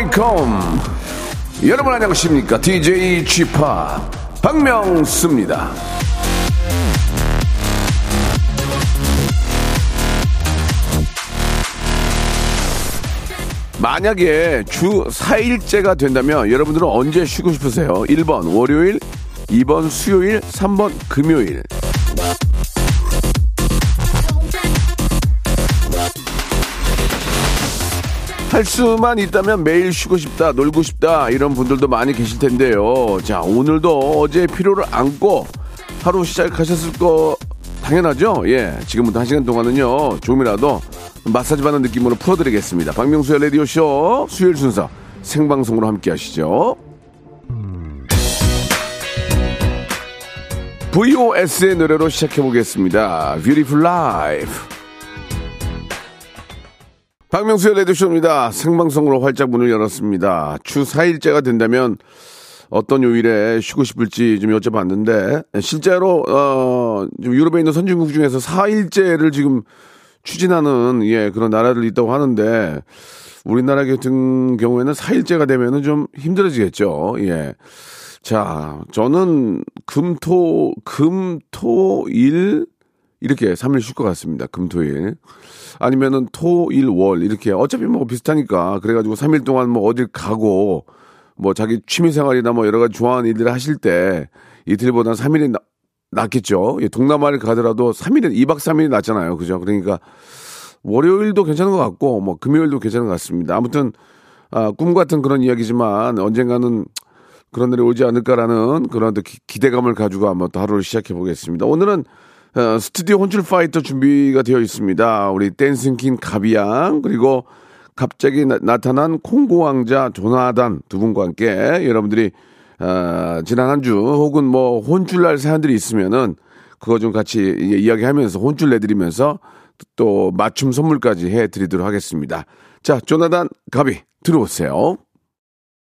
welcome. 여러분 안녕하십니까? DJ g p 박명수입니다. 만약에 주 4일째가 된다면 여러분들은 언제 쉬고 싶으세요? 1번 월요일, 2번 수요일, 3번 금요일. 할 수만 있다면 매일 쉬고 싶다, 놀고 싶다, 이런 분들도 많이 계실 텐데요. 자, 오늘도 어제 피로를 안고 하루 시작하셨을 거 당연하죠? 예. 지금부터 한 시간 동안은요, 조금이라도 마사지 받는 느낌으로 풀어드리겠습니다. 박명수의 라디오쇼 수요일 순서 생방송으로 함께 하시죠. VOS의 노래로 시작해보겠습니다. Beautiful Life. 박명수의 라디오쇼입니다. 생방송으로 활짝 문을 열었습니다. 주 4일째가 된다면 어떤 요일에 쉬고 싶을지 좀 여쭤봤는데 실제로 어, 좀 유럽에 있는 선진국 중에서 4일째를 지금 추진하는 예 그런 나라들 있다고 하는데 우리나라 같은 경우에는 4일째가 되면은 좀 힘들어지겠죠. 예. 자, 저는 금토 금토일 이렇게 3일 쉴 것 같습니다. 금토일. 아니면은 토, 일, 월 이렇게 어차피 뭐 비슷하니까 그래가지고 3일 동안 뭐 어딜 가고 뭐 자기 취미 생활이나 뭐 여러 가지 좋아하는 일들을 하실 때 이틀보다는 3일이 나, 낫겠죠. 예, 동남아를 가더라도 3일은 2박 3일이 낫잖아요. 그죠? 그러니까 월요일도 괜찮은 것 같고 뭐 금요일도 괜찮은 것 같습니다. 아무튼 아, 꿈 같은 그런 이야기지만 언젠가는 그런 날이 오지 않을까라는 그런 또 기, 기대감을 가지고 한번 또 하루를 시작해 보겠습니다. 오늘은 어, 스튜디오 혼쭐 파이터 준비가 되어 있습니다. 우리 dancing king 가비양 그리고 갑자기 나, 타난 콩고 왕자 조나단 두 분과 함께 여러분들이 어, 지난 한 주 혹은 뭐 혼쭐날 사연들이 있으면은 그거 좀 같이 이야기하면서 혼쭐 내드리면서 또 맞춤 선물까지 해드리도록 하겠습니다. 자, 조나단 가비 들어오세요.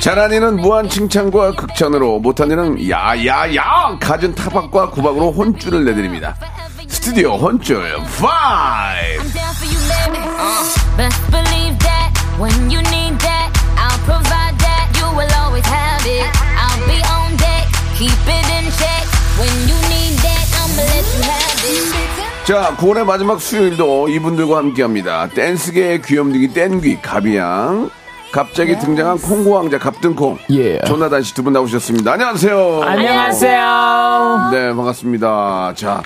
잘한 이는 무한 칭찬과 극찬으로 못한 이는 야야야 갖은 타박과 구박으로 혼쭐을 내드립니다. 스튜디오 혼쭐 5 I'm down for you, baby. Uh, best believe that when you need that, I'll provide that. You will always have it. I'll be on deck, keep it in check. When you need that, I'ma let you have it. 자, 9월의 마지막 수요일도 이분들과 함께합니다. 댄스계의 귀염둥이 땡귀 가비양 갑자기 등장한 콩고 왕자 갑등콩 예. 조나단 씨 두 분 나오셨습니다. 안녕하세요. 안녕하세요. 네, 반갑습니다. 자,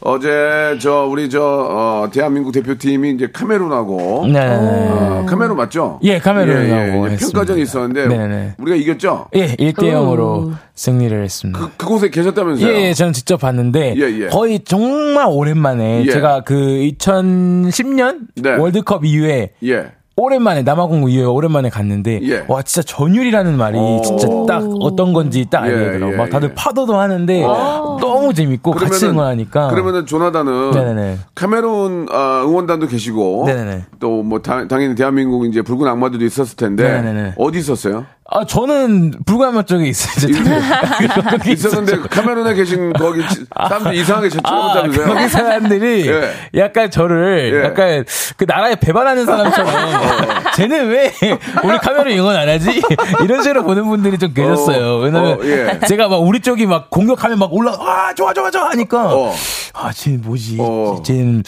어제 저 우리 저 어, 대한민국 대표팀이 이제 카메룬하고 네. 어, 카메룬 맞죠? 예, 카메룬하고 예, 예. 평가전이 있었는데 네네. 우리가 이겼죠? 예, 1대 0으로 승리를 했습니다. 그, 그곳에 계셨다면서요? 예, 예, 저는 직접 봤는데 예, 예. 거의 정말 오랜만에 예. 제가 그 2010년 네. 월드컵 이후에 예. 오랜만에 남아공구 이후에 오랜만에 갔는데 예. 와 진짜 전율이라는 말이 오. 진짜 딱 어떤 건지 딱 예, 알겠더라고. 예, 막 다들 예. 파도도 하는데 너무 재밌고 같이 응원하니까. 그러면은 조나단은 네네네. 카메룬 아, 응원단도 계시고. 또 뭐 당연히 대한민국 이제 붉은 악마들도 있었을 텐데 네네네. 어디 있었어요? 아 저는 불가면 쪽에 있어요. 있었는데. 카메룬에 계신 거기 사람들 이상하게 아, 쳐다보다면서요? 거기 사람들이 예. 약간 저를 예. 약간 그 나라에 배반하는 사람처럼 쟤는 왜 우리 카메라 응원 안 하지? 이런 식으로 보는 분들이 좀 계셨어요. 어, 왜냐면 어, 예. 제가 막 우리 쪽이 막 공격하면 막 올라 아 좋아 좋아 좋아 하니까 어. 아 쟤는 뭐지? 어. 쟤는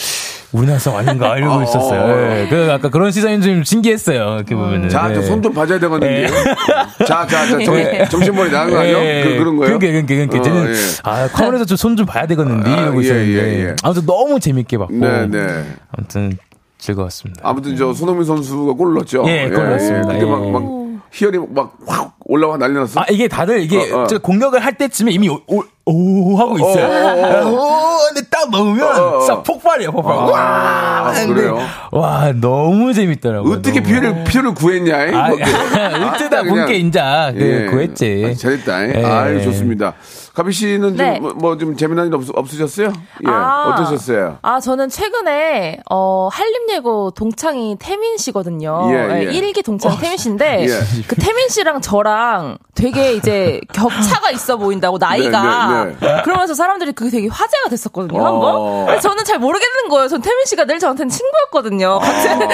우리나라 사람 아닌가 이러고 어. 있었어요. 예. 그 아까 그런 시선이 좀 신기했어요. 이렇게 보면은. 자, 네. 손좀 봐줘야 되거든요. 예. 자, 자, 자, 정, 예. 정신머리 나간 거 아니에요? 예. 그, 그런 거예요? 그러니까, 그러니까, 그러니까. 어, 저는, 예. 아, 카메라에서 좀 손 좀 봐야 되겠는데, 아, 이러고 예, 있었는데. 예, 예. 아무튼 너무 재밌게 봤고. 네, 네. 아무튼 즐거웠습니다. 아무튼 저 손흥민 선수가 골 넣었죠. 예, 골 넣었습니다. 그때 막, 예. 막 희열이 막 확 올라와 났어. 아, 이게 다들 이게 어, 어. 공격을 할 때쯤에 이미 오, 오, 오 하고 있어요. 어, 어, 오, 근데 딱 어, 어. 싹 폭발이에요, 폭발. 아, 와! 근데 그래요? 와, 너무 재밌더라고요. 어떻게 너무. 피를 피를 구했냐? 이? 아, 뭐, 으뜨다 그냥. 분께 인자 그 예. 구했지. 아, 잘했다. 예. 아유 좋습니다. 가비 씨는 네. 좀뭐 좀 재미난 일 없, 없으셨어요? 예. 아. 어떠셨어요? 아, 저는 최근에, 어, 한림예고 동창이 태민 씨거든요. 예, 네, 예. 1기 동창 태민 씨인데, 예. 그 태민 씨랑 저랑 되게 이제 격차가 있어 보인다고, 나이가. 네, 네, 그러면서 사람들이 그게 되게 화제가 됐었거든요, 어. 한 번. 근데 저는 잘 모르겠는 거예요. 전 태민 씨가 늘 저한테는 친구였거든요. 같은.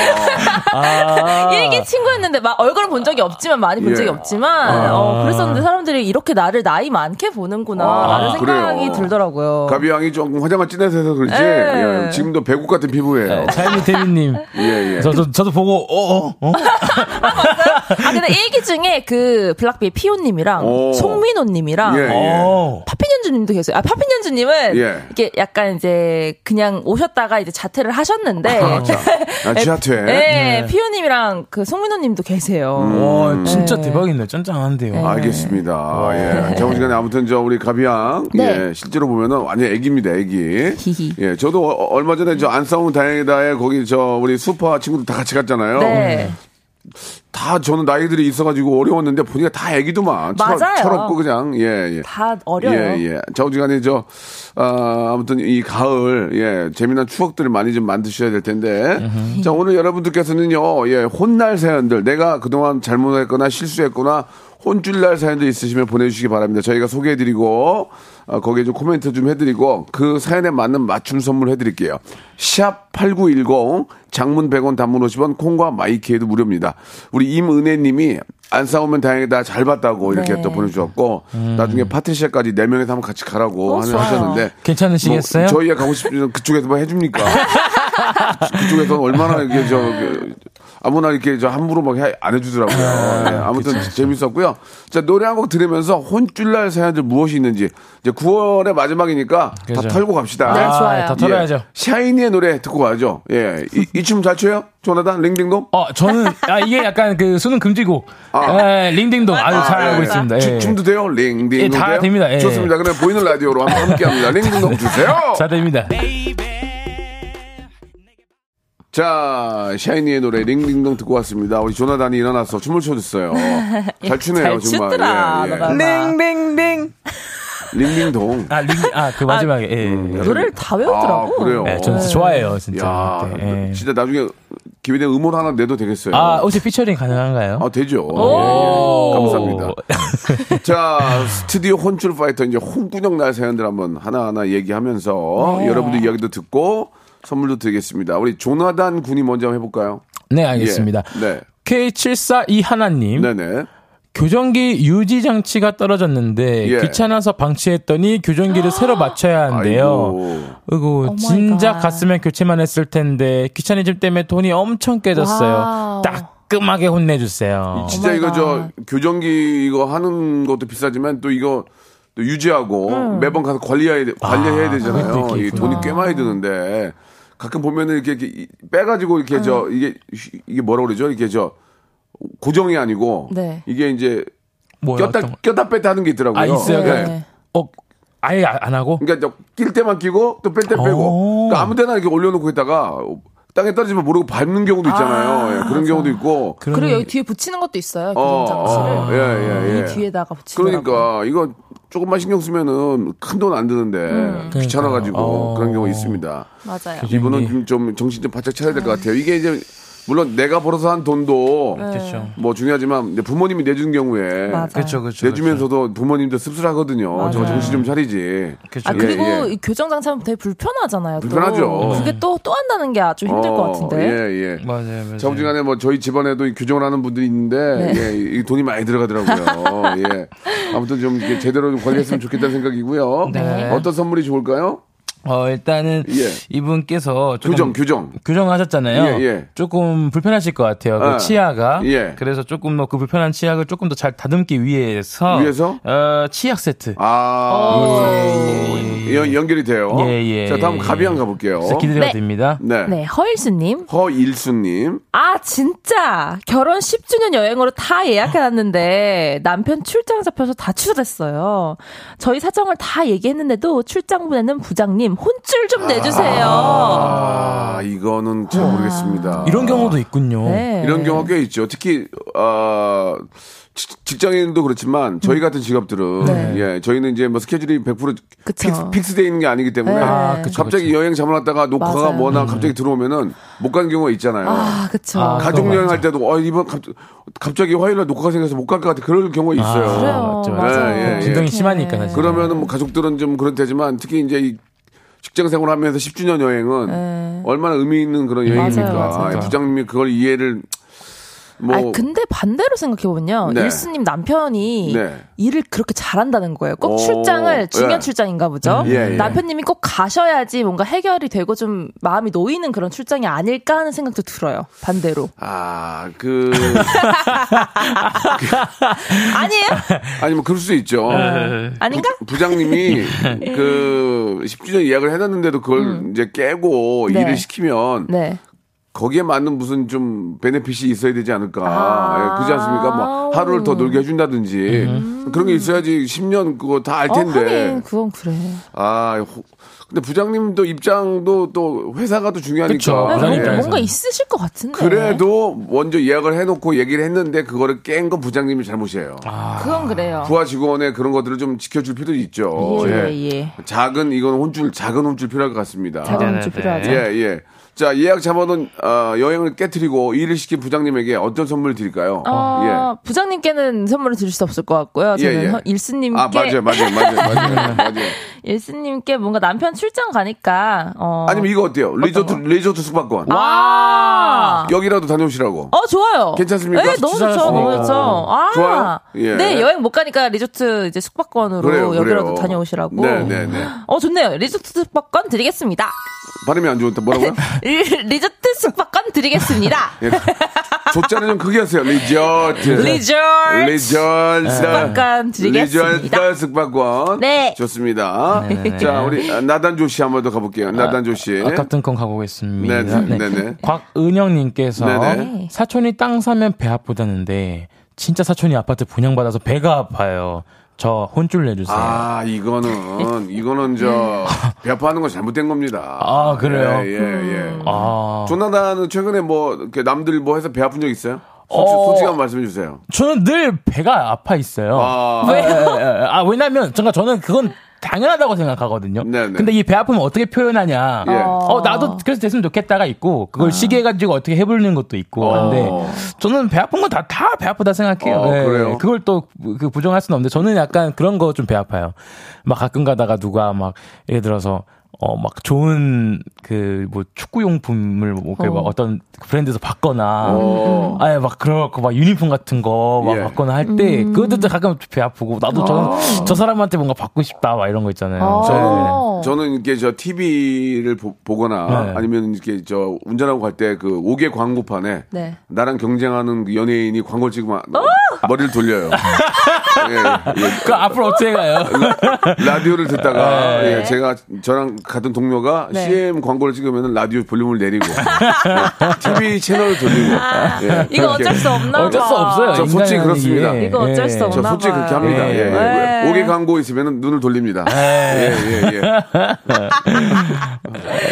아. 1기 친구였는데, 막 얼굴은 본 적이 없지만, 많이 본 예. 적이 없지만, 어, 그랬었는데 사람들이 이렇게 나를 나이 많게 보는구나, 라는 생각이 그래요. 들더라고요. 가비 양이 조금 화장을 진해서 해서 그렇지. 예. 예, 지금도 배국 같은 피부예요. 차이미 태민님. 예, 예. 저도, 저도 보고, 어, 어, 어. 아, 근데 일기 중에 그 블락비의 피오님이랑 오. 송민호님이랑 예, 예. 어. 파핀연주님도 계세요. 아, 파핀연주님은 예. 이게 약간 이제 그냥 오셨다가 이제 자퇴를 하셨는데. 아, 지하퇴. 네, 피오님이랑 그 송민호님도 계세요. 와, 진짜 네. 대박이네. 짠짠한데요. 알겠습니다. 예. 정시간에 아무튼 저 우리 가비양 네. 예. 실제로 보면은 완전 애기입니다, 애기. 히히. 예. 저도 어- 얼마 전에 저 안 싸우면 다행이다에 거기 저 우리 슈퍼 친구들 다 같이 갔잖아요. 네. 다 저는 나이들이 있어가지고 어려웠는데 보니까 다 애기도만. 철, 맞아요. 철없고 그냥 예 예. 다 어려요. 예, 예. 자우지간에 저, 아, 아무튼 이 가을, 예, 재미난 추억들을 많이 좀 만드셔야 될 텐데. 자, 오늘 여러분들께서는요, 예, 혼날 사연들, 내가 그동안 잘못했거나 실수했거나 혼쭐날 사연들 있으시면 보내주시기 바랍니다. 저희가 소개해드리고, 아, 거기에 좀 코멘트 좀 해드리고, 그 사연에 맞는 맞춤 선물 해드릴게요. 샵 8910, 장문 100원, 단문 50원, 콩과 마이케이도 무료입니다. 우리 임은혜님이 안 싸우면 다행이다, 잘 봤다고 이렇게 네. 또 보내주셨고, 나중에 파트리샤까지 네 명이서 한번 같이 가라고 어, 하는. 하셨는데. 괜찮으시겠어요? 뭐 저희가 가고 싶으면 그쪽에서 뭐 해줍니까? 그쪽에서 얼마나 이렇게 저, 그, 아무나 이렇게 저 함부로 막안 해주더라고요. 예, 아무튼 재밌었고요. 자, 노래 한 곡 들으면서 혼쭐날 사연들 무엇이 있는지. 이제 9월의 마지막이니까 다 그죠. 털고 갑시다. 네, 좋아요. 다 털어야죠. 예, 샤이니의 노래 듣고 가죠. 예. 이춤잘 춰요? 조나단, 링딩동? 어, 저는, 아, 이게 약간 그 수능 금지곡. 아. 예, 링딩동. 아주 잘 예, 알고 예. 있습니다. 추- 예. 춤도 돼요? 링딩동. 예, 다 돼요? 됩니다. 예. 좋습니다. 그러면 보이는 라디오로 함- 함께 합니다. 링딩동 주세요. 잘 됩니다. 자, 샤이니의 노래 링딩동 듣고 왔습니다. 우리 조나단이 일어나서 춤을 춰줬어요. 잘 추네요, 잘 정말. 추더라, 예, 예. 너가. 링딩딩. 링딩동. 아, 링, 아, 그 마지막에. 예. 노래를 다 외우더라고. 아, 그래요? 예, 저는 진짜 좋아해요, 진짜. 야, 네, 예. 진짜 나중에 기회 되면 음원 하나 내도 되겠어요. 아, 혹시 피처링 가능한가요? 아, 되죠. 오. 예, 예. 감사합니다. 자, 스튜디오 혼쭐 파이터 이제 혼구멍 날 사연들 한번 하나하나 얘기하면서 네. 여러분들 이야기도 듣고 선물도 드리겠습니다. 우리 조나단 군이 먼저 한번 해볼까요? 네, 알겠습니다. 예. 네. K742 하나님. 네네. 교정기 유지 장치가 떨어졌는데 예. 귀찮아서 방치했더니 교정기를 새로 맞춰야 한대요. 아이고. 그리고 마이 진작 갓. 갔으면 교체만 했을 텐데 귀차니즘 때문에 돈이 엄청 깨졌어요. 와우. 따끔하게 혼내주세요. 진짜 이거 저. 교정기 이거 하는 것도 비싸지만 또 이거 또 유지하고 매번 가서 관리해야 돼- 관리해야 아, 되잖아요. 그것도 이. 돈이 꽤 많이 드는데 가끔 보면은 이렇게, 이렇게 이- 빼가지고 이렇게 저 이게 휘- 이게 뭐라 그러죠? 이게 저 고정이 아니고 네. 이게 이제 뭐요? 꼈다? 꼈다 뺐다 하는 게 있더라고요. 아, 있어요? 네. 네. 어, 아예 안 하고? 그러니까 저낄 때만 끼고 또 뺄 때 빼고 오. 그러니까 아무데나 이렇게 올려놓고 있다가 땅에 떨어지면 모르고 밟는 경우도 있잖아요. 예, 그런 경우도 있고. 그리고 여기 뒤에 붙이는 것도 있어요. 어, 교정장치를. 어, 예, 예, 예. 이 뒤에다가 붙이더라고요. 그러니까 이거 조금만 신경 쓰면은 큰 돈 안 드는데 귀찮아가지고 어. 그런 경우 있습니다. 맞아요. 이분은 좀, 좀 정신 좀 바짝 차려야 될 것 같아요. 이게 이제 물론 내가 벌어서 한 돈도 그렇죠. 뭐 중요하지만 부모님이 내준 경우에 맞아요. 그렇죠, 그렇죠. 내주면서도 부모님도 씁쓸하거든요. 저 정신 좀 차리지. 그렇죠. 아 그리고 예, 예. 이 교정 장치 하면 되게 불편하잖아요. 또. 불편하죠. 그게 또 또 한다는 게 아주 힘들 것 같은데. 예, 예. 맞아요, 맞아요. 자부지간에 뭐 저희 집안에도 이 교정을 하는 분들이 있는데 네. 예, 이 돈이 많이 들어가더라고요. 예. 아무튼 좀 제대로 좀 관리했으면 좋겠다는 생각이고요. 네. 어떤 선물이 좋을까요? 어, 일단은 예. 이분께서 조금 규정, 규정. 규정하셨잖아요. 예, 예. 조금 불편하실 것 같아요. 아, 그 치아가. 예. 그래서 조금 뭐그 불편한 치약을 조금 더 잘 다듬기 위해서. 위해서? 어, 치약 세트. 아, 연, 연결이 돼요. 예, 예. 자, 다음 가비 한 가볼게요. 기대가 네. 됩니다. 네. 네, 허일수님. 허일수님. 아, 진짜. 결혼 10주년 여행으로 다 예약해놨는데 남편 출장 잡혀서 다 취소됐어요. 저희 사정을 다 얘기했는데도 출장 보내는 부장님 혼쭐 좀 내주세요. 아, 이거는 잘 모르겠습니다. 이런 경우도 있군요. 네. 이런 경우가 꽤 있죠. 특히, 어, 직- 직장인도 그렇지만 저희 같은 직업들은 네. 예 저희는 이제 뭐 스케줄이 100% 그쵸. fix, fix돼 있는 게 아니기 때문에 네. 아, 그쵸, 갑자기 여행 잡아놨다가 녹화가 맞아요. 뭐나 갑자기 들어오면은 못 가는 경우가 있잖아요. 아, 그쵸. 아, 가족 여행. 할 때도 어 이번 갑, 갑자기 화요일날 녹화가 생겨서 못 갈 것 같아 그럴 경우가 있어요. 아, 그래요. 맞죠, 맞아요. 예, 예, 예. 진동이 심하니까 사실. 그러면은 뭐 가족들은 좀 그렇대지만 특히 이제 이 직장 생활하면서 10주년 여행은 네. 얼마나 의미 있는 그런 여행입니까? 맞아요, 맞아요. 아, 부장님이 그걸 이해를 뭐 아니, 근데 반대로 생각해보면요. 네. 일수님 남편이 네. 일을 그렇게 잘한다는 거예요. 꼭 오, 출장을, 중요한 예. 출장인가 보죠. 음, 예, 예. 남편님이 꼭 가셔야지 뭔가 해결이 되고 좀 마음이 놓이는 그런 출장이 아닐까 하는 생각도 들어요. 반대로. 아, 그, 아니에요? 아니, 뭐, 그럴 수 있죠. 아닌가? 부 장님이 그 10주년 예약을 해놨는데도 그걸 이제 깨고 음. 네. 일을 시키면 네. 거기에 맞는 무슨 좀 베네핏이 있어야 되지 않을까. 아. 예, 그렇지 않습니까? 뭐 하루를 더 놀게 해준다든지 그런 게 있어야지 10년 그거 다알 어, 텐데. 하긴, 그건 그래. 아, 호- 근데 부장님도 입장도 또 회사가 또 중요하니까. 그쵸. 네, 뭔가, 입장에서는. 뭔가 있으실 것 같은데. 그래도 먼저 예약을 해놓고 얘기를 했는데 그거를 깬 건 부장님이 잘못이에요. 그건 그래요. 부하 직원의 그런 것들을 좀 지켜줄 필요도 있죠. 예, 예. 작은 이건 혼줄 작은 혼줄 필요할 것 같습니다. 작은 네, 필요하죠. 예 예. 자 예약 잡아둔 어, 여행을 깨뜨리고 일을 시킨 부장님에게 어떤 선물 드릴까요? 어, 부장님께는 선물을 드릴 수 없을 것 같고요. 저는 예, 예. 허- 일스님께 아 맞아요 맞아요 맞아요 맞아요 맞아요. 일스님께 뭔가 남편 출장 가니까 어 아니면 이거 어때요? 리조트 리조트 숙박권 아. 여기라도 다녀오시라고. 어 좋아요. 괜찮습니까? 네, 너무 좋죠. 너무 좋죠. 아, 좋아요? 예. 네 여행 못 가니까 리조트 이제 숙박권으로 그래요, 여기라도 그래요. 다녀오시라고. 네, 네, 네. 어 좋네요. 리조트 숙박권 드리겠습니다. 발음이 안 좋다 뭐라고요? 리, 리조트 숙박권 드리겠습니다. 예. 조자는 좀 크게 하세요. 리조트. 리조트 리조트. 숙박권 드리겠습니다. 리조트 숙박권. 네. 좋습니다. 자, 우리 나단조 씨 한 번 더 가볼게요. 나단조 씨. 아깝던 건 가보겠습니다. 네네. 네네. 곽은영님께서 네네. 사촌이 땅 사면 배 아프다는데 진짜 사촌이 아파트 분양받아서 배가 아파요. 저 혼쭐 내주세요. 아, 이거는, 이거는 저, 배 아파하는 건 잘못된 겁니다. 아, 그래요? 예, 예, 예. 아. 조나단은 최근에 뭐, 남들 뭐 해서 배 아픈 적 있어요? 솔직, 어. 솔직한 말씀 해 주세요. 저는 늘 배가 아파 있어요. 아, 예. 아, 왜냐면, 제가 저는 그건 당연하다고 생각하거든요. 네네. 근데 이 배 아픔을 어떻게 표현하냐. 예. 어, 나도 그래서 됐으면 좋겠다가 있고, 그걸 시계 가지고 어떻게 해보는 것도 있고, 어. 한데, 저는 배 아픈 건 다, 다 배 아프다 생각해요. 어, 예. 그래요? 그걸 또, 그 부정할 수는 없는데, 저는 약간 그런 거 좀 배 아파요. 막 가끔 가다가 누가 막, 예를 들어서, 어, 막 좋은 그 뭐 축구용품을 뭐 이렇게 막 어떤 브랜드에서 받거나, 어. 아예 막 그렇고 막 유니폼 같은 거 막 예. 받거나 할 때, 그것도 가끔 배 아프고, 나도 저는 저 사람한테 뭔가 받고 싶다, 막 이런 거 있잖아요. 어. 저 는 이렇게 저 TV를 보, 거나 네. 아니면 이렇게 저 운전하고 갈 때그 옥외 광고판에 네. 나랑 경쟁하는 그 연예인이 광고를 찍으면 머리를 돌려요. 예, 예. 그 앞으로 어떻게 가요? 라디오를 듣다가 네. 예, 제가 저랑 같은 동료가 네. CM 광고를 찍으면 라디오 볼륨을 내리고 예, TV 채널을 돌리고 예, 아, 이거 그렇게. 어쩔 수 없나 어쩔 수 봐. 없어요. 저 솔직히 그렇습니다. 이게. 이거 어쩔 수 예. 없나 저 솔직히 그렇게 합니다. 예, 예. 네. 옥외 광고 있으면 눈을 돌립니다. 예, 예, 예.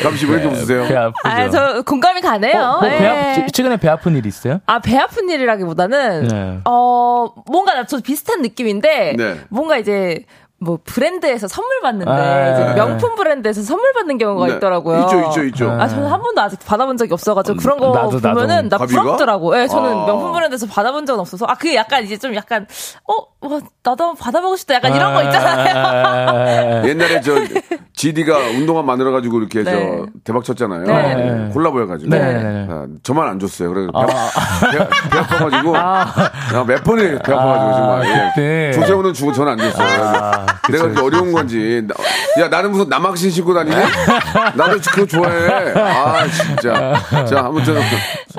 감시 왜 이렇게 웃으세요? 아, 저 공감이 가네요. 어, 뭐배 예. 아프, 최근에 배 아픈 일 있어요? 아, 배 아픈 일이라기보다는, 네. 어, 뭔가 나- 저도 비슷한 느낌인데, 네. 뭔가 이제, 뭐, 브랜드에서 선물 받는데, 아, 네. 명품 브랜드에서 선물 받는 경우가 네. 있더라고요. 있죠, 있죠, 있죠. 아, 저는 한 번도 아직 받아본 적이 없어가지고, 그런 거 나도, 나도. 보면은, 나 가비가? 부럽더라고. 예, 저는 아. 명품 브랜드에서 받아본 적은 없어서, 아, 그게 약간 이제 좀 약간, 어, 와, 나도 받아보고 싶다. 약간 이런 거 있잖아요. 있잖아요. 옛날에 저 GD가 운동화 만들어가지고 이렇게 네. 저 대박 쳤잖아요. 네. 콜라보 해가지고. 네, 네, 네. 아, 저만 안 줬어요. 그래서 배, 배, 배 아파가지고 야, 몇 번이 배 아파가지고 정말. 예. 네. 조세호는 주고 저는 안 줬어요. 내가 이렇게 어려운 건지. 나- 야 나는 무슨 남학신 신고 다니니? 나도 그거 좋아해. 아 진짜. 자 아무튼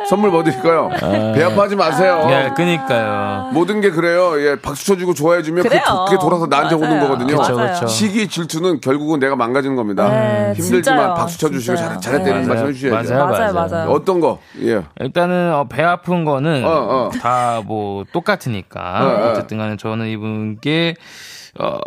선물 뭐 드릴까요? 배 아파하지 마세요. 예, 그니까요. 모든 게 그래요. 예, 박수 쳐주고 좋아해주면 그게, 그래요. 도- 그게 돌아서 나한테 오는 맞아요. 거거든요. 그쵸, 맞아요. 그쵸. 시기 질투는 결국은 내가 망가지는 겁니다. 네, 힘들지만 진짜요. 박수 쳐주시고 진짜요. 잘, 잘했다는 네. 말씀 해주셔야죠. 맞아요. 맞아요, 맞아요. 어떤 거? 예. 일단은 어, 배 아픈 거는 어, 어. 다 뭐 똑같으니까 어, 어. 어쨌든 간에 저는 이분께 어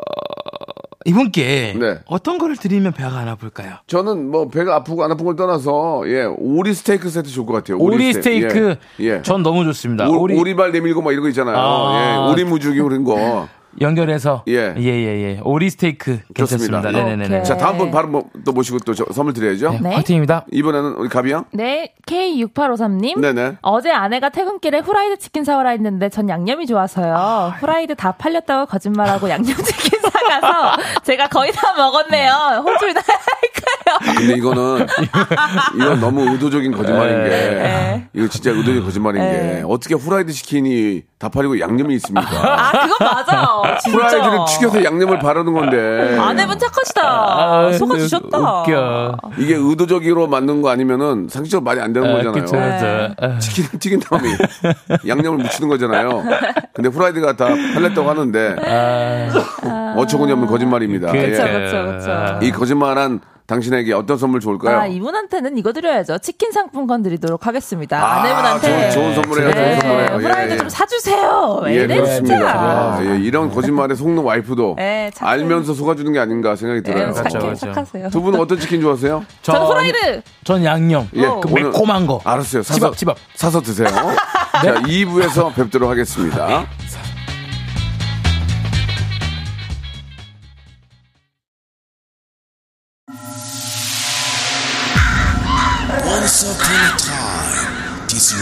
이분께 네. 어떤 거를 드리면 배가 안 아플까요? 저는 뭐 배가 아프고 안 아픈 걸 떠나서 예 오리 스테이크 세트 좋을 것 같아요. 오리 스테이크 예. 예. 전 너무 좋습니다. 오, 오리 오리 발 내밀고 막 이런 거 있잖아요. 아. 예, 오리 무죽이 그런 거. 연결해서 예. 예예예 오리 스테이크 괜찮습니다. 좋습니다. 네네네. 오케이. 자 다음 분 바로 뭐, 또 모시고 또 저, 선물 드려야죠. 네. 화이팅입니다. 이번에는 우리 가비 양. 네, K6853님. 네네. 어제 아내가 퇴근길에 후라이드 치킨 사오라 했는데 전 양념이 좋아서요. 후라이드 다 팔렸다고 거짓말하고 양념 치킨 사가서 제가 거의 다 먹었네요. 다 할까요? 근데 이거는 이건 너무 의도적인 거짓말인 게 네. 이거 진짜 의도적인 거짓말인 게 네. 어떻게 후라이드 치킨이 다 팔리고 양념이 있습니까? 아, 그건 맞아. 진짜. 후라이드를 튀겨서 양념을 바르는 건데 아내분 착하시다. 아, 속아주셨다. 웃겨. 이게 의도적으로 만든 거 아니면은 상식적으로 말이 안 되는 아, 거잖아요. 그쵸, 그쵸. 아, 치킨을 튀긴 다음에 양념을 묻히는 거잖아요. 근데 후라이드가 다 팔렸다고 하는데 어처구니 없는 거짓말입니다. 그쵸, 그쵸, 그쵸. 이 거짓말한 당신에게 어떤 선물 좋을까요? 아, 이분한테는 이거 드려야죠. 치킨 상품권 드리도록 하겠습니다. 아, 아내분한테. 좋은, 좋은 선물이에요. 좋은 네, 선물이에요. 후라이드 예, 예. 좀 사주세요. 왜 예, 이래, 그렇습니다. 진짜. 아, 예, 이런 거짓말에 속는 와이프도 예, 착해. 알면서 속아주는 게 아닌가 생각이 네, 들어요. 착해, 그렇죠, 그렇죠. 착하세요. 두 분은 어떤 치킨 좋아하세요? 저는 후라이드! 전 양념. 예, 어. 그 매콤한 거. 알았어요. 사서, 집업, 집업. 사서 드세요. 자, 2부에서 뵙도록 하겠습니다.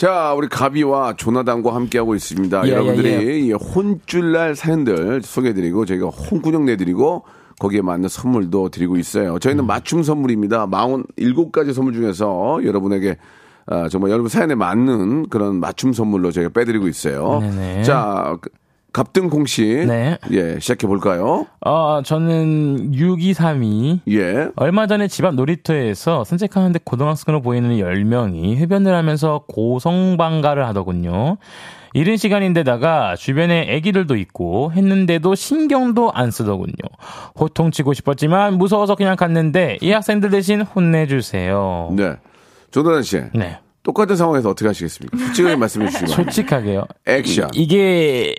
자, 우리 가비와 조나단과 함께하고 있습니다. 예, 여러분들이 이 혼쭐날 사연들 소개해드리고 저희가 홍군형 내드리고 거기에 맞는 선물도 드리고 있어요. 음. 저희는 맞춤 선물입니다. 47가지 선물 중에서 여러분에게 아, 정말 여러분 사연에 맞는 그런 맞춤 선물로 저희가 빼드리고 있어요. 네네. 자, 그, 갑등콩 씨. 네. 예, 시작해 볼까요? 어, 저는 6232. 예. 얼마 전에 집 앞 놀이터에서 산책하는데 고등학생으로 보이는 10명이 흡연을 하면서 고성방가를 하더군요. 이른 시간인데다가 주변에 애기들도 있고 했는데도 신경도 안 쓰더군요. 호통치고 싶었지만 무서워서 그냥 갔는데 이 학생들 대신 혼내주세요. 네. 조나단 씨. 네. 똑같은 상황에서 어떻게 하시겠습니까? 솔직하게 말씀해 바랍니다. 솔직하게요. 액션. 이, 게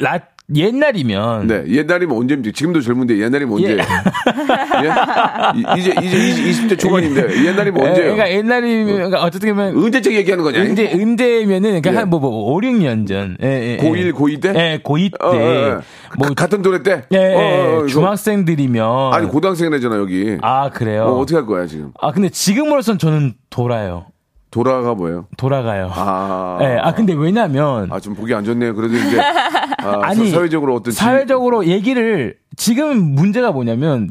라, 옛날이면 네, 옛날이면 언제입니까? 지금도 젊은데 옛날이면 언제예요? 예? 이- 이제, 이제 20, 대 초반인데 옛날이면 예, 언제예요? 그러니까 옛날이면 그러니까 어떻게 보면 언제적 얘기하는 거냐? 은대 은대면은 그러니까 예. 한 뭐 뭐 5, 6년 전. 예, 예, 예. 고1, 고2 때? 예, 고2 때. 어, 어, 어. 뭐 가- 같은 또래 때? 예, 예, 어, 어, 이거- 중학생들이면 아니, 고등학생이잖아, 여기. 아, 그래요. 어, 어떻게 할 거야, 지금? 아, 근데 지금으로선 저는 돌아요. 돌아가 뭐예요? 돌아가요. 아. 예, 아 근데 왜냐면 아, 좀 보기 안 좋네요. 그래도 이제. 아, 아니 사- 사회적으로 어떤. 지- 사회적으로 얘기를 지금 문제가 뭐냐면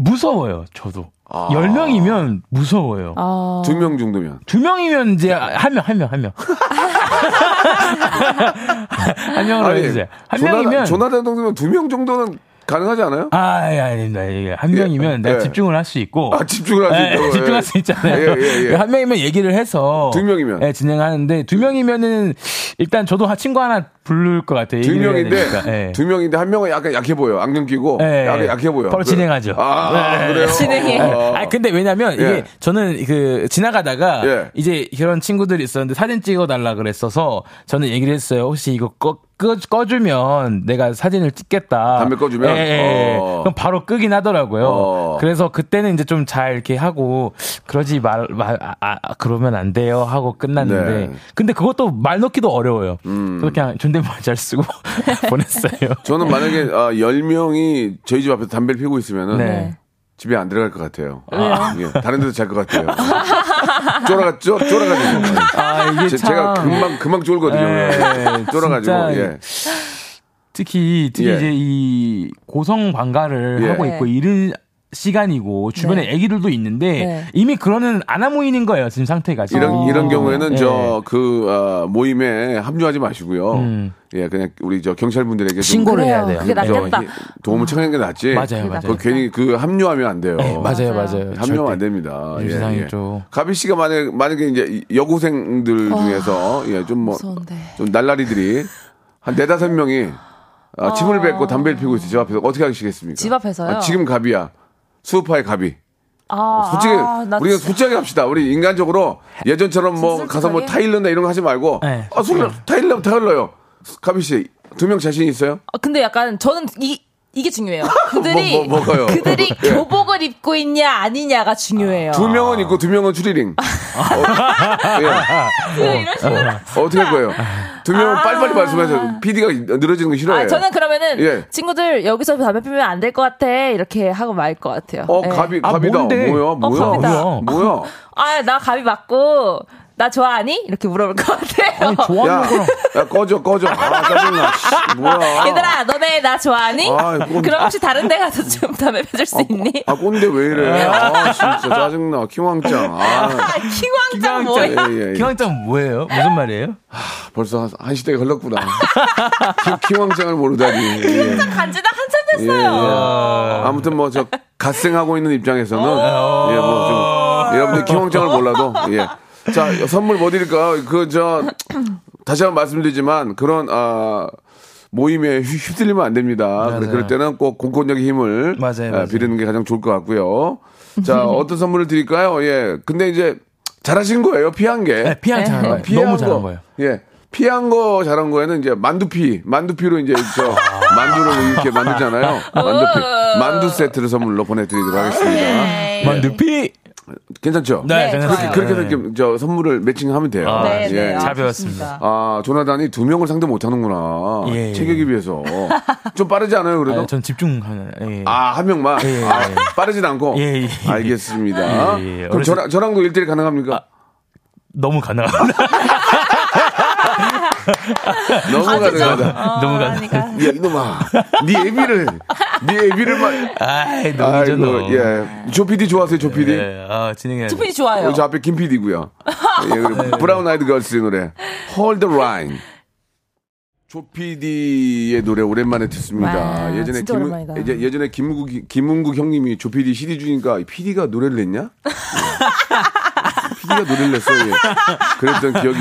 무서워요. 저도. 아. 10명이면 무서워요. 아, 두명 정도면. 두 명이면 이제 한 명, 한 명, 한 명. 한 명으로 해주세요. 한 명이면. 조나단 정도면 두명 정도는 가능하지 않아요? 아, 아니, 아닙니다. 이게 한 명이면 내가 예. 집중을 할 수 있고. 아, 집중을 할수 예, 있다고. 집중할 예. 수 있잖아요. 예, 예, 예. 한 명이면 얘기를 해서. 두 명이면? 예, 진행하는데, 두 명이면은, 일단 저도 한 친구 하나 부를 것 같아요. 두 명인데. 예. 두 명인데 한 명은 약간 약해 보여 안경 끼고 예, 약간 예. 약해 보여. 바로 그- 진행하죠. 아 네. 그래요. 진행해. 어. 아 근데 왜냐면 이게 예. 저는 그 지나가다가 예. 이제 그런 친구들이 있었는데 사진 찍어 달라 그랬어서 저는 얘기를 했어요. 혹시 이거 꼭 꺼, 꺼주면 내가 사진을 찍겠다. 담배 꺼주면? 예. 어. 그럼 바로 끄긴 하더라고요. 어. 그래서 그때는 이제 좀 잘 이렇게 하고 그러지 말, 말 아, 아, 그러면 안 돼요 하고 끝났는데 네. 음. 근데 그것도 말 넣기도 어려워요. 그래서 그냥 존댓말 잘 쓰고 보냈어요. 저는 만약에 아, 10명이 저희 집 앞에서 담배를 피우고 있으면은 네. 집에 안 들어갈 것 같아요. 예, 다른 데서 잘 것 같아요. 쫄아갔죠? 쫄아가지고. 아, 이게 제, 참가 금방, 금방 쫄거든요. 예, 쫄아가지고. 예. 특히 특히 예. 이제 이 고성 방가를 예. 하고 있고 이른 시간이고 주변에 네. 애기들도 있는데 네. 이미 그러는 아나무인인 거예요 지금 상태가 지금. 이런, 어. 이런 경우에는 예. 저, 그, 아, 모임에 합류하지 마시고요. 음. 예, 그냥 우리 저 경찰 분들에게 좀 신고를 해야. 돼요. 그게 저 낫겠다. 히- 도움을 청하는 게 낫지. 맞아요, 맞아요. 그 괜히 그 합류하면 안 돼요. 네, 맞아요, 맞아요. 합류하면 안. 됩니다. 예, 유지상이죠. 가비 씨가 만약 만약에 이제 여고생들 중에서 예, 좀 뭐좀 무서운데. 날라리들이 한 네다섯 명이 아, 침을 뱉고 담배를 피우고 있어요. 집 앞에서 어떻게 하시겠습니까? 집 앞에서요? 아, 지금 가비야. 수우파의 가비. 아, 솔직히 아, 나 우리가 진짜- 솔직하게 합시다. 우리 인간적으로 예전처럼 뭐 솔직하게? 가서 뭐 타일른다 이런 거 하지 말고 네. 아, 술 타일러 타일러요. 가비 씨 두 명 자신 있어요? 아, 근데 약간 저는 이 이게 중요해요. 그들이 뭐, 뭐, 뭐가요? 그들이 예. 교복을 입고 있냐 아니냐가 중요해요. 두 명은 있고 두 명은 추리링. 어, 예. 이런 식으로. 어, 어떻게 할 거예요? 두 명은 빨리빨리 말씀해서 PD가 늘어지는 거 싫어해요. 아, 저는 그러면은 예. 친구들 여기서 담배 피면 안 될 것 같아 이렇게 하고 말 것 같아요. 어, 예. 가비, 아, 가비다. 뭔데? 뭐야, 뭐야, 갑이다. 뭐야. 뭐야. 아, 나 가비 맞고 나 좋아하니? 이렇게 물어볼 것 같아요. 아니 좋아하는 야, 거랑 야, 꺼져, 꺼져. 아, 짜증나. 씨, 뭐야. 얘들아, 너네 나 좋아하니? 아, 꼰- 그럼 혹시 다른 데 가서 좀 담배 피워줄 수 있니? 아, 꼰대 왜 이래. 아, 진짜 짜증나. 킹왕짱. 아, 킹왕짱 뭐야? 예, 예, 예. 기왕장 뭐예요? 무슨 말이에요? 벌써 한, 한 시대가 흘렀구나. 킹, 킹왕짱을 모르다니. 예. 간지다 한참 예, 예. 됐어요. 아무튼 뭐 저 갓생하고 있는 입장에서는 예 뭐 좀 여러분들 킹왕짱을 몰라도 예. 자 선물 뭐 드릴까요? 그저 다시 한번 말씀드리지만 그런 아 모임에 휘- 휩쓸리면 안 됩니다. 그래, 그럴 때는 꼭 공권력의 힘을 맞아요, 아, 맞아요. 비르는 게 가장 좋을 것 같고요. 자 어떤 선물을 드릴까요? 예. 근데 이제 잘하신 거예요. 피한 게. 네, 피한 잘한 어, 거예요. 피한 너무 거. 잘한 거예요. 예. 피한 거 잘한 거에는 이제 만두피, 만두피로 이제 저 만두를 이렇게 만들잖아요. 만두피, 만두 세트를 선물로 보내드리도록 하겠습니다. 만두피. 괜찮죠? 네, 네, 괜찮아요. 그렇게. 그렇게 해서 이렇게 저 선물을 매칭하면 돼요. 아, 네, 예. 네. 잘 아, 배웠습니다. 아, 조나단이 두 명을 상대 못 하는구나. 예, 예. 체격에 비해서. 좀 빠르지 않아요, 그래도? 아, 전 집중하는. 예. 아, 한 명만? 예, 예. 아, 빠르진 않고? 예, 예. 알겠습니다. 예, 예. 그럼 저랑, 저랑도 일대일 가능합니까? 너무 가능합니다. 너무 가능하다. 어, 너무 가능. 그러니까. 야, 이놈아. 네 애비를, 네 애비를 막. 아이, 너무 아이고, 너. 예. 조피디 좋아하세요, 조피디? 예, 아, 진행해야 투피디 좋아요. 어, 저 앞에 김PD고요. 예, 그리고 브라운 아이드 걸스의 노래 Hold the Line. 조피디의 노래 오랜만에 듣습니다. 와, 예전에 김, 오랜만이다. 예전, 예전에 김문국 김문국 형님이 조피디 CD 주니까 PD가 노래를 냈냐? PD가 노래를 냈어. 예. 그랬던 기억이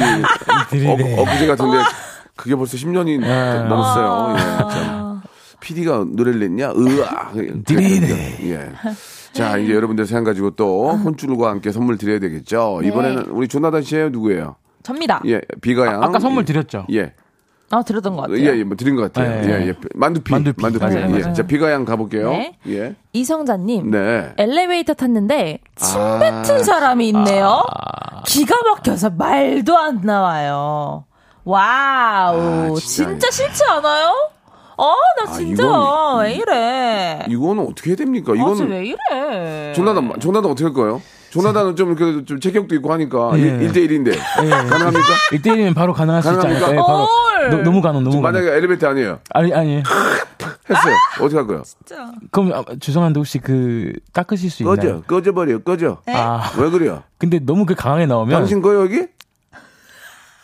어, 엊그제 같은데 그게 벌써 10년이 넘었어요. 예, 참. PD가 노래를 냈냐? 으아. 드리네. 예. 자, 이제 여러분들 생각 가지고 또 혼줄과 함께 선물 드려야 되겠죠. 이번에는 우리 조나단 씨예요, 누구예요? 접니다. 예, 가비 양. 아까 선물 드렸죠? 예. 아, 드렸던 것 같아요. 예, 예, 뭐 드린 것 같아요. 네. 예, 예. 만두피. 만두피. 맞아요, 예. 맞아요. 자, 가비 양 가볼게요. 네. 예. 이성자님. 네. 엘리베이터 탔는데 침 아. 뱉은 사람이 있네요. 기가 막혀서 말도 안 나와요. 와우, 아, 진짜. 진짜 싫지 않아요? 어, 나 아, 진짜 이건- 왜 이래? 이거는 어떻게 해야 됩니까? 아, 이거는 왜 이래? 조나단, 조나단 어떻게 할 거예요? 조나단은 좀, 그, 좀 체격도 있고 하니까 예. 일 1대1인데 가능합니까? 1대1이면 바로 가능할 수 있지 가능합니까? 않을까요? 예, 바로. 헐. 너, 너무 가능, 너무 가능. 만약에 엘리베이터 아니에요. 아니, 아니. 했어요. 어떻게 할 거예요? 그럼, 아, 죄송한데 혹시 그, 닦으실 수 있나요? 꺼져, 꺼져버려, 꺼져. 아, 왜 그래요? 근데 너무 그 강하게 나오면. 당신 거요, 여기?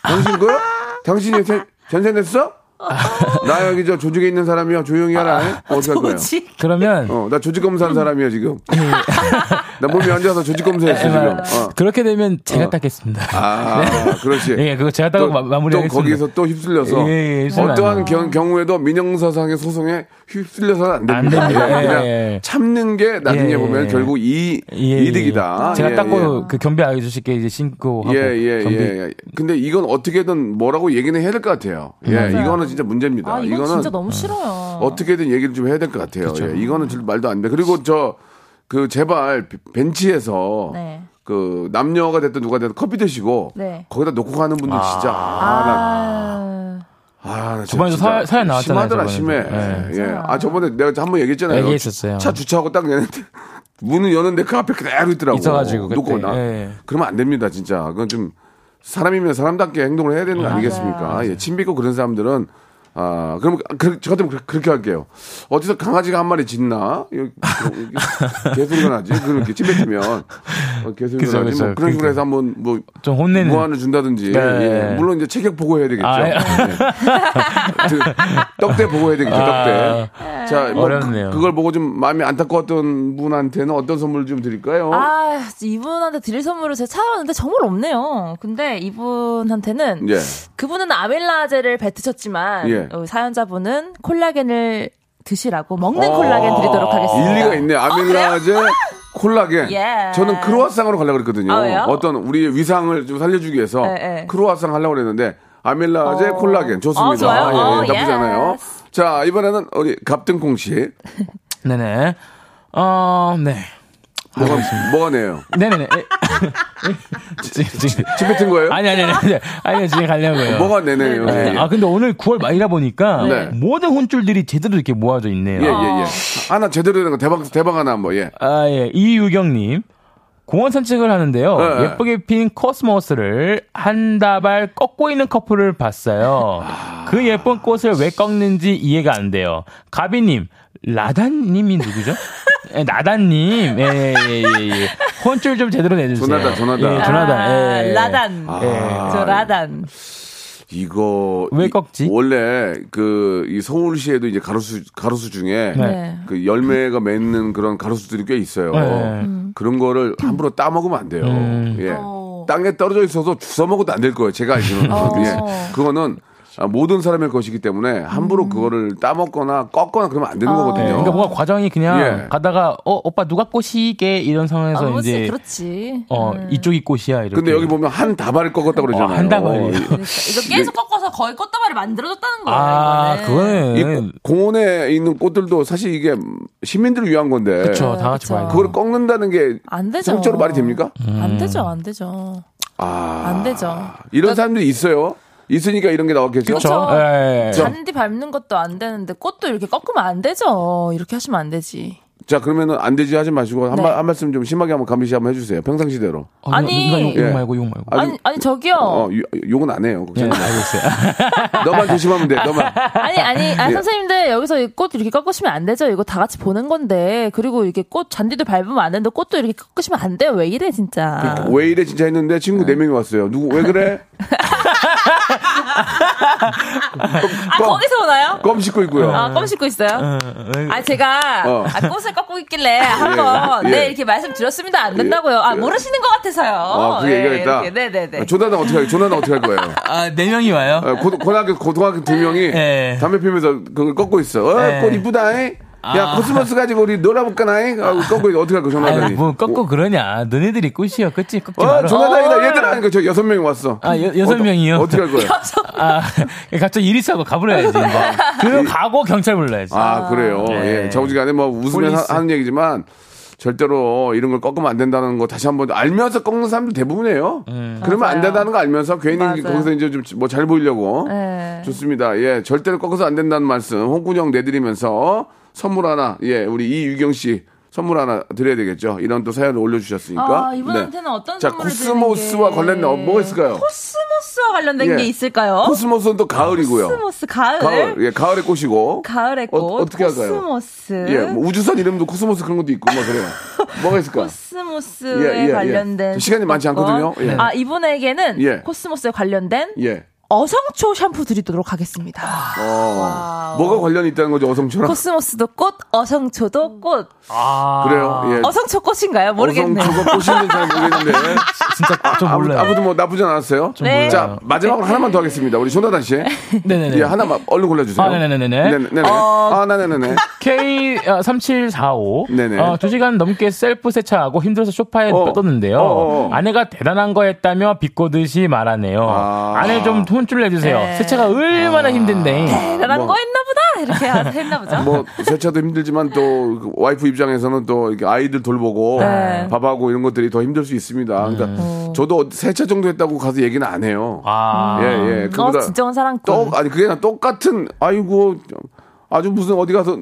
당신 거요? 당신이 세- 전세냈어? 나 여기 저 조직에 있는 사람이야. 조용히 하라. 어떻게 할? 뭐지? 그러면. 어, 나 조직 검사한 사람이야, 지금. 예. 나 몸이 앉아서 조직 검사했어, 지금. 어. 그렇게 되면 제가 어. 닦겠습니다. 아, 그렇지. 예, 그거 제가 따고 마- 또 마무리하겠습니다. 거기서 또 휩쓸려서 예, 예, 안 어떠한. 경, 경우에도 민영사상의 소송에 휩쓸려서는 안 됩니다. 안 됩니다. 예, 그냥 예, 예. 참는 게 나중에 예, 보면 예. 결국 이 예, 예. 이득이다. 제가 예, 닦고 그 경비 아저씨께 이제 신고 하고. 예, 예, 예, 예. 근데 이건 어떻게든 뭐라고 얘기는 해야 될 것 같아요. 예, 맞아요. 이거는 진짜 문제입니다. 아, 이건 이거는 진짜 너무 싫어요. 어떻게든 얘기를 좀 해야 될 것 같아요. 예, 이거는 좀 말도 안 돼. 그리고 저 그 제발 벤치에서 네. 그 남녀가 됐든 누가 됐든 커피 드시고 네. 거기다 놓고 가는 분들 진짜 아, 나, 아, 아, 나 저번에도 진짜 사- 사연 나왔잖아요, 심하더라 심해. 저번에도. 네. 예. 아 저번에 내가 한 번 얘기했잖아요. 얘기했었어요. 차 주차하고 딱 내는데 문을 여는데 그 앞에 그대로 있더라고. 있어가지고. 놓고 나. 예. 그러면 안 됩니다 진짜. 그건 좀 사람이면 사람답게 행동을 해야 되는 거 아니겠습니까? 예, 침비고 그런 사람들은 아, 그럼 그, 저 같으면 그- 그렇게 할게요. 어디서 강아지가 한 마리 짖나? 개소리가 나지? 그렇게 침 뱉으면 어, 개소리가 나지? 그죠. 뭐 그런 식으로 그러니까. 해서 한 번 뭐 좀 혼내는. 무한을 준다든지. 네. 예. 물론 이제 체격 보고해야 되겠죠. 아, 예. 예. 그 떡대 보고해야 되겠죠. 떡대. 자, 뭐 어렵네요. 그, 걸 보고 좀 마음이 안타까웠던 분한테는 어떤 선물 좀 드릴까요? 아, 이분한테 드릴 선물을 제가 찾아봤는데 정말 없네요. 근데 이분한테는 예. 그분은 아멜라제를 뱉으셨지만 예. 어, 사연자분은 콜라겐을 드시라고 먹는 어, 콜라겐 드리도록 하겠습니다. 일리가 있네. 아밀라제 콜라겐. 예. 저는 크로아상으로 가려고 그랬거든요. 아? 어떤 우리의 위상을 좀 살려주기 위해서 예, 예. 크로아상 하려고 그랬는데 아밀라제 어. 콜라겐 좋습니다. 어, 좋아요. 예, 예, 어, 나쁘지. 않아요. 자, 이번에는 우리 갑등콩 씨. 네네. 어, 네. 뭐가, 뭐가 네요? 네네네. 지금, 지금. 침 뱉은 거예요? 아니, 아니, 아니. 아니, 아니, 지금 가려고요. 뭐가 내네요? 예, 네. 예. 아, 근데 오늘 9월 말이라 보니까 네. 모든 혼줄들이 제대로 이렇게 모아져 있네요. 예, 예, 예. 하나 제대로 된 거 대박, 대박 하나 한번, 예. 아, 예. 이유경님. 공원 산책을 하는데요. 네. 예쁘게 핀 코스모스를 한 다발 꺾고 있는 커플을 봤어요. 그 예쁜 꽃을 왜 꺾는지 이해가 안 돼요. 가비님, 라단님이 누구죠? 예, 나단님, 예, 예, 예, 예, 예. 혼줄 좀 제대로 내주세요. 조나단, 조나단. 예, 조나단, 아, 예. 라단. 아. 저 라단. 이거 왜 이- 꺾지? 원래 그 이 서울시에도 이제 가로수 가로수 중에 네. 그 열매가 맺는 그런 가로수들이 꽤 있어요. 네. 그런 거를 함부로 따 먹으면 안 돼요. 음. 예. 어. 땅에 떨어져 있어서 주워 먹어도 안 될 거예요. 제가 알기로는. 어. 예. 그거는 아, 모든 사람의 것이기 때문에 함부로 그거를 따 먹거나 꺾거나 그러면 안 되는 어. 거거든요. 네, 그러니까 뭔가 과정이 그냥 예. 가다가 어 오빠 누가 꽃이게 이런 상황에서 아, 이제 그렇지. 어 음. 이쪽이 꽃이야 이렇게. 근데 여기 보면 한 다발을 꺾었다고 그러잖아요. 어, 한. 이- 그러니까 이거 계속 꺾어서 거의 꽃다발이 만들어졌다는 거예요. 아 그거는 공원에 있는 꽃들도 사실 이게 시민들을 위한 건데 그렇죠 다 같이 돼. 그걸 꺾는다는 게 안 되죠. 성적으로 말이 됩니까? 안 되죠, 안 되죠. 아, 안 되죠. 이런 사람들이 있어요. 있으니까 이런 게 나왔겠죠. 그쵸. 예. 잔디 밟는 것도 안 되는데 꽃도 이렇게 꺾으면 안 되죠. 이렇게 하시면 안 되지. 자, 그러면은 안 되지 하지 마시고 한, 네. 말, 한 말씀 좀 심하게 한번 감시 한번 해주세요. 평상시대로. 어, 아니. 욕, 욕 예. 말고 욕 말고. 아니, 아니, 아니 저기요. 어, 요- 욕은 안 해요. 예, 걱정 마. 알겠어요. 너만 조심하면 돼. 너만. 아니 아니 아, 예. 선생님들 여기서 이꽃 이렇게 꺾으시면 안 되죠. 이거 다 같이 보는 건데 그리고 이게 꽃 잔디도 밟으면 안 되는데 꽃도 이렇게 꺾으시면 안 돼요. 왜 이래 진짜. 왜 이래 진짜 했는데 친구 네 명이 왔어요. 누구 왜 그래? 아 거기서 오나요? 껌 씹고 있고요. 아 껌 씹고 있어요? 아 제가 어. 아, 꽃을 꺾고 있길래 한번 예. 네 이렇게 말씀드렸습니다. 안 된다고요. 아 모르시는 것 같아서요. 아, 그게 예, 얘기했다. 이렇게. 네네네. 조나단 어떻게 할, 조나단 어떻게 할 거예요? 아네 명이 와요. 어, 고, 고등학교, 고등학교 두 명이 예. 담배 피면서 그걸 꺾고 있어. 어, 예. 꽃 이쁘다. 잉? 야, 아. 코스모스 가지고 우리 놀아볼까나? 잉? 아, 꺾고. 어떻게 할 거야, 조나단이? 뭐 꺾고 그러냐. 너네들이 꽃이야. 그치? 꺾지 어, 마라. 조나단이다. 얘들아. 하니까 저 여섯 명이 왔어. 아, 여, 여섯 어떠- 명이요? 어떻게 할 거예요? 아, 갑자기 일 있어고 가버려야지. 그럼 가고 경찰 불러야지. 아, 그래요. 네. 예. 자우지간에 뭐 웃으면. 하, 는 얘기지만 절대로 이런 걸 꺾으면 안 된다는 거 다시 한번 알면서 꺾는 사람들 대부분이에요. 그러면 안 맞아요. 된다는 거 알면서 괜히 맞아요. 거기서 이제 좀 뭐 잘 보이려고. 네. 좋습니다. 예. 절대로 꺾어서 안 된다는 말씀 홍군형 내드리면서 선물 하나, 예. 우리 이유경 씨 선물 하나 드려야 되겠죠. 이런 또 사연을 올려주셨으니까. 아, 이분한테는 어떤 자, 코스모스와 게- 관련된 어, 뭐가 있을까요? 코스모스와 관련된 예. 게 있을까요? 코스모스는 또 가을이고요. 코스모스 가을. 가을, 예, 가을의 꽃이고. 가을의 꽃. 어, 어떻게 할까요? 코스모스. 예, 뭐 우주선 이름도 코스모스 그런 것도 있고 뭐 그래요. 뭐가 있을까? 코스모스에 예, 예, 예. 관련된 시간이 많지. 않거든요. 예. 아 이분에게는 예. 코스모스에 관련된 예. 어성초 샴푸 드리도록 하겠습니다. 어. 뭐가 관련이 있다는 거죠, 어성초랑? 코스모스도 꽃, 어성초도 꽃. 아. 그래요, 예. 어성초 꽃인가요? 모르겠네. 어성초가 꽃인지 잘 모르겠는데. 진짜 좀 아무, 몰라요. 아무튼 뭐 나쁘진 않았어요. 네. 자, 마지막으로 하나만 더 하겠습니다. 우리 조나단 씨. 네네네. 예, 하나만 얼른 골라주세요. 아, 네네네네. 네네네. 아, 네네네네. K3745. 네네. 어, 2시간 넘게 셀프 세차하고 힘들어서 소파에 어. 떴는데요. 어, 어, 어. 아내가 대단한 거 했다며 비꼬듯이 말하네요. 아. 아내 좀 혼쭐 내주세요. 네. 세차가 얼마나 힘든데. 대단한 뭐. 거 했나 보다. 이렇게 했나 보죠. 뭐 세차도 힘들지만 또그 와이프 입장에서는 또 이렇게 아이들 돌보고 네. 밥하고 이런 것들이 더 힘들 수 있습니다. 그러니까 음. 저도 세차 정도 했다고 가서 얘기는 안 해요. 아. 예, 예. 어, 그보다 진정한 사랑꾼. 똑 아니 그게 똑같은 아이고 아주 무슨 어디 가서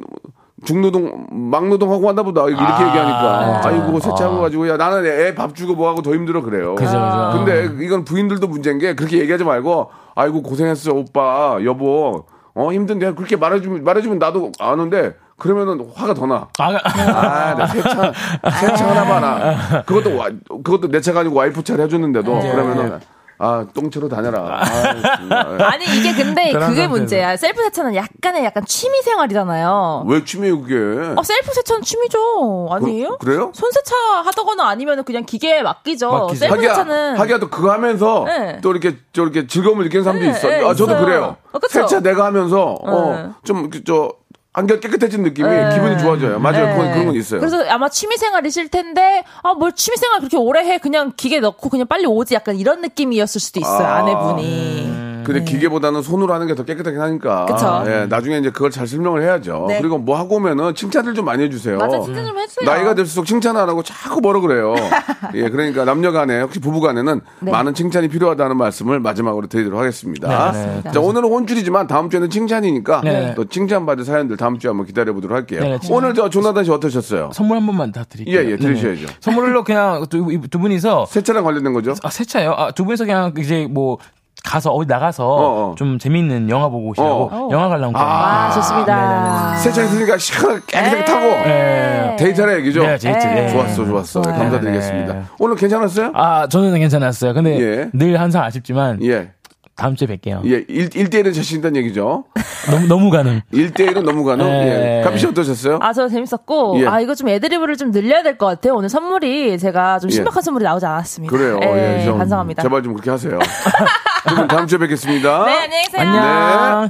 중노동 막노동 하고 왔나 보다 이렇게 아, 얘기하니까 맞아요. 아이고 세차한 거 가지고 야 나는 애 밥 주고 뭐 하고 더 힘들어 그래요. 그죠, 그죠. 근데 이건 부인들도 문제인 게 그렇게 얘기하지 말고 아이고 고생했어 오빠 여보 어 힘든데 그렇게 말해주면 말해주면 나도 아는데 그러면은 화가 더 나. 아, 아, 나 세차, 세차 하나 봐라. 그것도, 와, 그것도 내 차가 아니고 와이프 차를 해줬는데도, 그러면은, 아, 똥차로 다녀라. 아. 아니 이게 근데 그게. 문제야. 셀프 세차는 약간의 약간 취미 생활이잖아요. 왜 취미예요, 그게? 어 셀프 세차는 취미죠. 아니에요? 그, 래요 손 세차 하다거나 아니면 그냥 기계에 맡기죠. 맡기죠. 셀프 하기야, 세차는 하기야 또 그거 하면서 네. 또 이렇게, 저 이렇게 즐거움을 느끼는 사람도 네, 있어. 네, 아, 저도 있어요. 그래요. 어? 세차 내가 하면서, 네. 어, 좀, 그, 저, 한결 깨끗해진 느낌이 네. 기분이 좋아져요. 맞아요. 네. 그건, 그런 건 있어요. 그래서 아마 취미 생활이실 텐데 아 뭘 취미 생활 그렇게 오래 해 그냥 기계 넣고 그냥 빨리 오지 약간 이런 느낌이었을 수도 있어요 아. 아내분이. 근데 기계보다는 손으로 하는 게 더 깨끗하긴 하니까. 그쵸. 예, 나중에 이제 그걸 잘 설명을 해야죠. 네. 그리고 뭐 하고 오면은 칭찬을 좀 많이 해주세요. 맞아 진짜 좀 해주세요. 나이가 들수록 칭찬 안 하고 자꾸 뭐라 그래요. 예, 그러니까 남녀 간에 혹시 부부 간에는 네. 많은 칭찬이 필요하다는 말씀을 마지막으로 드리도록 하겠습니다. 네, 자, 오늘은 혼줄이지만 다음 주에는 칭찬이니까 네. 또 칭찬받을 사연들 다음 주에 한번 기다려 보도록 할게요. 네, 칭찬. 오늘 저 조나단 씨 어떠셨어요? 선물 한 번만 다 드릴게요. 예, 예, 드리셔야죠. 선물로 그냥 두, 두 분이서 세차랑 관련된 거죠? 아, 세차요? 아, 두 분이서 그냥 이제 뭐 가서 어디 나가서 어, 어. 좀 재밌는 영화 보고 오시라고 어. 영화 관람 권. 아, 좋습니다. 세차했으니까 시원하게 깨끗하게 타고 네. 데이트하는 얘기죠? 네, 데이트. 네. 네. 좋았어, 좋았어. 네, 감사드리겠습니다. 네, 네. 오늘 괜찮았어요? 아, 저는 괜찮았어요. 근데 예. 늘 항상 아쉽지만 예. 다음 주에 뵐게요. 예, 1, 일대일은 자신 있다는 얘기죠. 너무 너무 가능. 1대1은 너무 가능. 네. 예. 감시 어떠셨어요? 아, 저 재밌었고, 예. 아, 이거 좀 애드리브를 좀 늘려야 될 것 같아요. 오늘 선물이 제가 좀 예. 신박한 선물이 나오지 않았습니다. 그래요. 예, 예, 좀 반성합니다. 제발 좀 그렇게 하세요. 그러면 다음 주에 뵙겠습니다. 네, 안녕히 계세요. 안녕.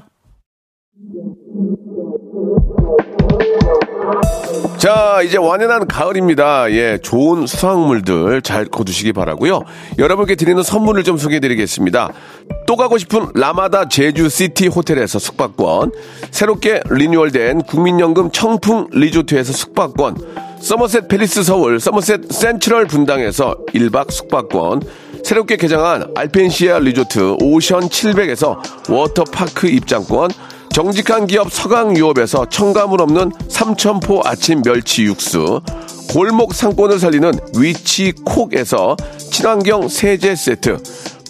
자, 이제 완연한 가을입니다. 예, 좋은 수확물들 잘 거두시기 바라고요. 여러분께 드리는 선물을 좀 소개해 드리겠습니다. 또 가고 싶은 라마다 제주시티 호텔에서 숙박권, 새롭게 리뉴얼된 국민연금 청풍 리조트에서 숙박권, 서머셋 팰리스 서울, 서머셋 센트럴 분당에서 1박 숙박권, 새롭게 개장한 알펜시아 리조트 오션 700에서 워터파크 입장권, 정직한 기업 서강유업에서 첨가물 없는 삼천포 아침 멸치 육수, 골목 상권을 살리는 위치 콕에서 친환경 세제 세트,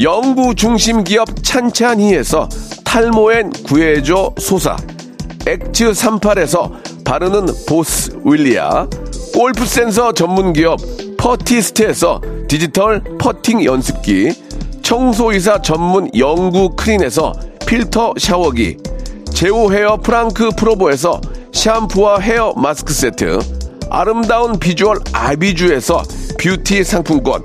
영구 중심 기업 찬찬히에서 탈모엔 구해줘 소사, 엑츠 38에서 바르는 보스 윌리아, 골프 센서 전문 기업 퍼티스트에서 디지털 퍼팅 연습기, 청소이사 전문 영구 크린에서 필터 샤워기, 제오 헤어 프랑크 프로보에서 샴푸와 헤어 마스크 세트, 아름다운 비주얼 아비주에서 뷰티 상품권,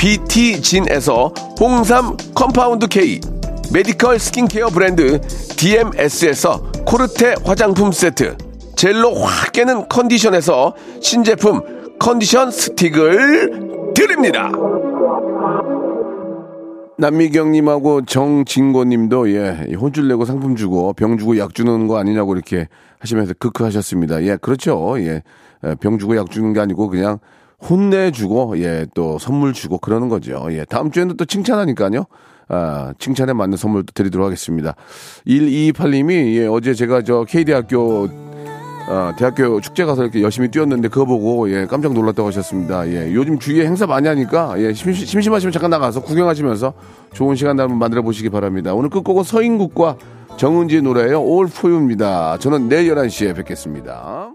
BT진에서 홍삼 compound K, medical skincare 브랜드 DMS에서 코르테 화장품 세트, 젤로 확 깨는 컨디션에서 신제품 컨디션 스틱을 드립니다. 남미경님하고 정진고님도 예 혼줄 내고 상품 주고 병 주고 약 주는 거 아니냐고 이렇게 하시면서 크크 하셨습니다. 예 그렇죠. 예병 주고 약 주는 게 아니고 그냥 혼내주고 예 또 선물 주고 그러는 거죠. 예 다음 주에는 또 칭찬하니까요. 아, 칭찬에 맞는 선물 도 드리도록 하겠습니다. 1228님이 예, 어제 제가 저 K대학교 아, 대학교 축제 가서 이렇게 열심히 뛰었는데 그거 보고 예, 깜짝 놀랐다고 하셨습니다. 예, 요즘 주위에 행사 많이 하니까 예, 심심, 심심하시면 잠깐 나가서 구경하시면서 좋은 시간 한번 만들어 보시기 바랍니다. 오늘 끝곡은 서인국과 정은지의 노래예요. For You입니다. 저는 내일 11시에 뵙겠습니다.